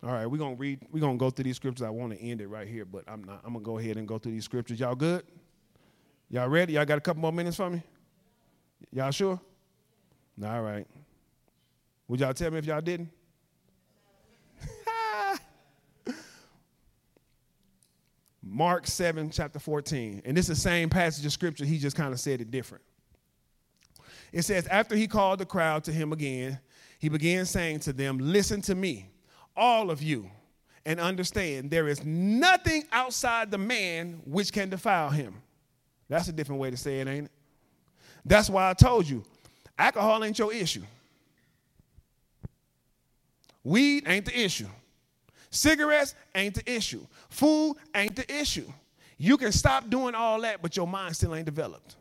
All right, we're gonna read, we're gonna go through these scriptures. I want to end it right here, but I'm not. I'm gonna go ahead and go through these scriptures. Y'all good? Y'all ready? Y'all got a couple more minutes for me? Y'all sure? All right. Would y'all tell me if y'all didn't? Mark 7, chapter 14. And this is the same passage of scripture, he just kind of said it different. It says, After he called the crowd to him again, he began saying to them, Listen to me all of you and understand there is nothing outside the man which can defile him. That's a different way to say it, ain't it? That's why I told you alcohol ain't your issue. Weed ain't the issue. Cigarettes ain't the issue. Food ain't the issue. You can stop doing all that, but your mind still ain't developed.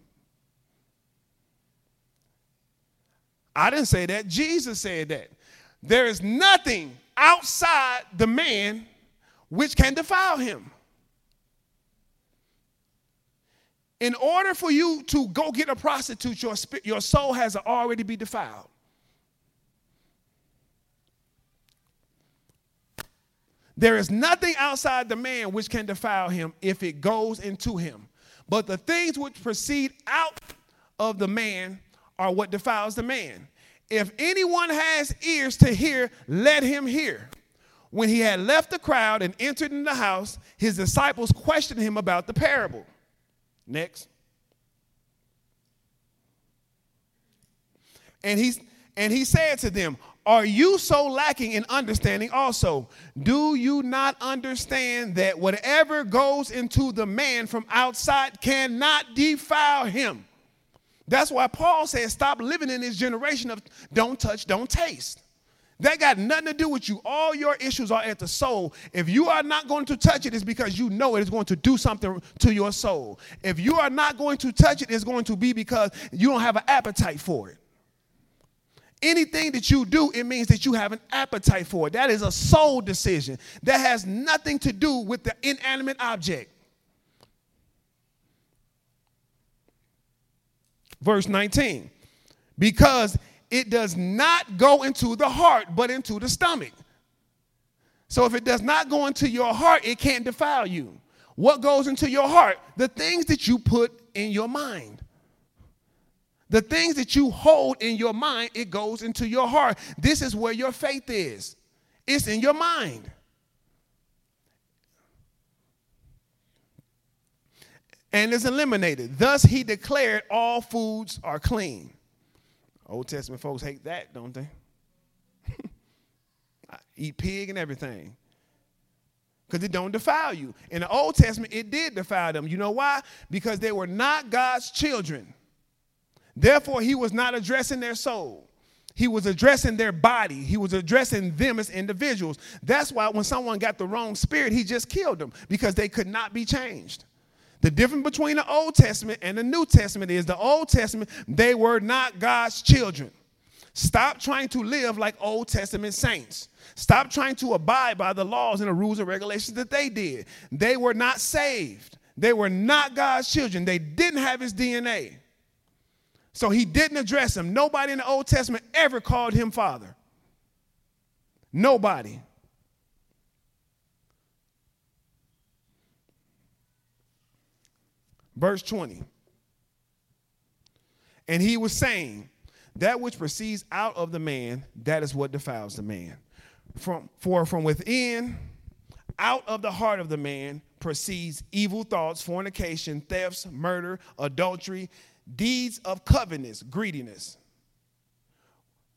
I didn't say that. Jesus said that. There is nothing outside the man which can defile him. In order for you to go get a prostitute, your, spirit, your soul has already be defiled. There is nothing outside the man which can defile him if it goes into him. But the things which proceed out of the man are what defiles the man. If anyone has ears to hear, let him hear. When he had left the crowd and entered in the house, his disciples questioned him about the parable. Next. And he, and he said to them, Are you so lacking in understanding also? Do you not understand that whatever goes into the man from outside cannot defile him? That's why Paul says, stop living in this generation of don't touch, don't taste. That got nothing to do with you. All your issues are at the soul. If you are not going to touch it, it's because you know it is going to do something to your soul. If you are not going to touch it, it's going to be because you don't have an appetite for it. Anything that you do, it means that you have an appetite for it. That is a soul decision. That has nothing to do with the inanimate object. verse 19. Because it does not go into the heart, but into the stomach. So if it does not go into your heart, it can't defile you. What goes into your heart? The things that you put in your mind. The things that you hold in your mind, it goes into your heart. This is where your faith is. It's in your mind. and is eliminated. Thus, he declared all foods are clean. Old Testament folks hate that, don't they? Eat pig and everything. Because it don't defile you. In the Old Testament, it did defile them. You know why? Because they were not God's children. Therefore, he was not addressing their soul. He was addressing their body. He was addressing them as individuals. That's why when someone got the wrong spirit, he just killed them because they could not be changed. The difference between the Old Testament and the New Testament is the Old Testament, they were not God's children. Stop trying to live like Old Testament saints. Stop trying to abide by the laws and the rules and regulations that they did. They were not saved. They were not God's children. They didn't have his DNA. So he didn't address him. Nobody in the Old Testament ever called him father. Nobody. Verse 20. And he was saying, That which proceeds out of the man, that is what defiles the man. From, for from within, out of the heart of the man, proceeds evil thoughts, fornication, thefts, murder, adultery, deeds of covetousness, greediness,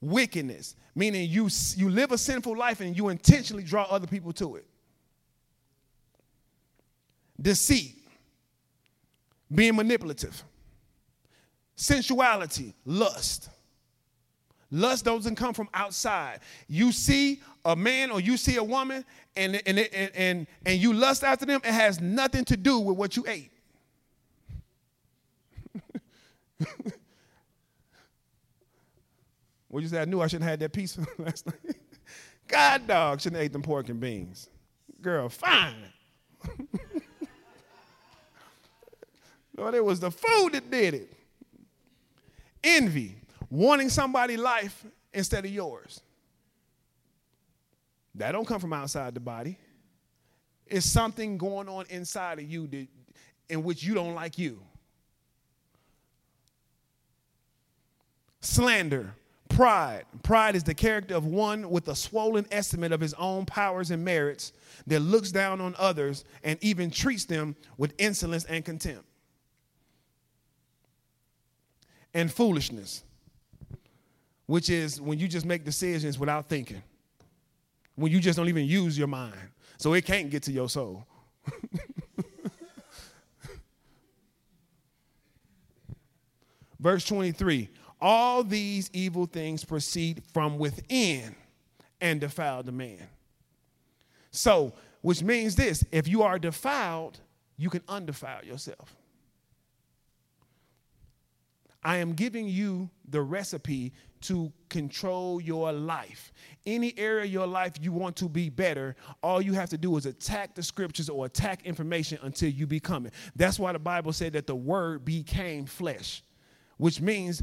wickedness, meaning you, you live a sinful life and you intentionally draw other people to it. Deceit, being manipulative, sensuality, lust. Lust doesn't come from outside. You see a man or you see a woman and, and, and, and, and you lust after them, it has nothing to do with what you ate. what you say? I knew I shouldn't have had that piece last night. God dog shouldn't have ate them pork and beans. Girl, fine. Lord, it was the food that did it. Envy, wanting somebody's life instead of yours. That don't come from outside the body. It's something going on inside of you that, in which you don't like you. Slander, pride. Pride is the character of one with a swollen estimate of his own powers and merits that looks down on others and even treats them with insolence and contempt. and foolishness, which is when you just make decisions without thinking, when you just don't even use your mind. So it can't get to your soul. Verse 23 All these evil things proceed from within and defile the man. So, which means this if you are defiled, you can undefile yourself. I am giving you the recipe to control your life. Any area of your life you want to be better, all you have to do is attack the scriptures or attack information until you become it. That's why the Bible said that the word became flesh, which means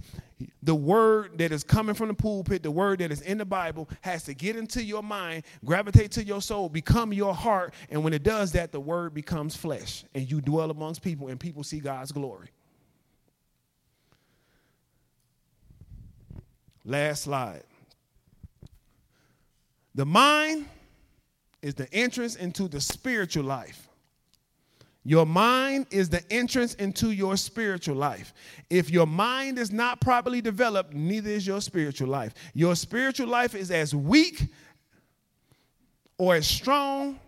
the word that is coming from the pulpit, the word that is in the Bible, has to get into your mind, gravitate to your soul, become your heart. And when it does that, the word becomes flesh, and you dwell amongst people, and people see God's glory. Last slide. The mind is the entrance into the spiritual life. Your mind is the entrance into your spiritual life. If your mind is not properly developed, neither is your spiritual life. Your spiritual life is as weak or as strong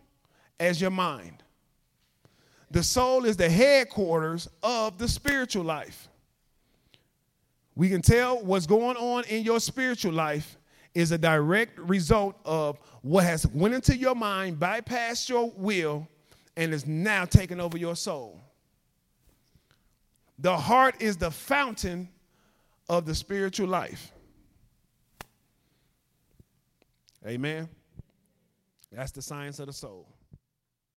as your mind. The soul is the headquarters of the spiritual life. We can tell what's going on in your spiritual life is a direct result of what has went into your mind, bypassed your will, and is now taking over your soul. The heart is the fountain of the spiritual life. Amen. That's the science of the soul.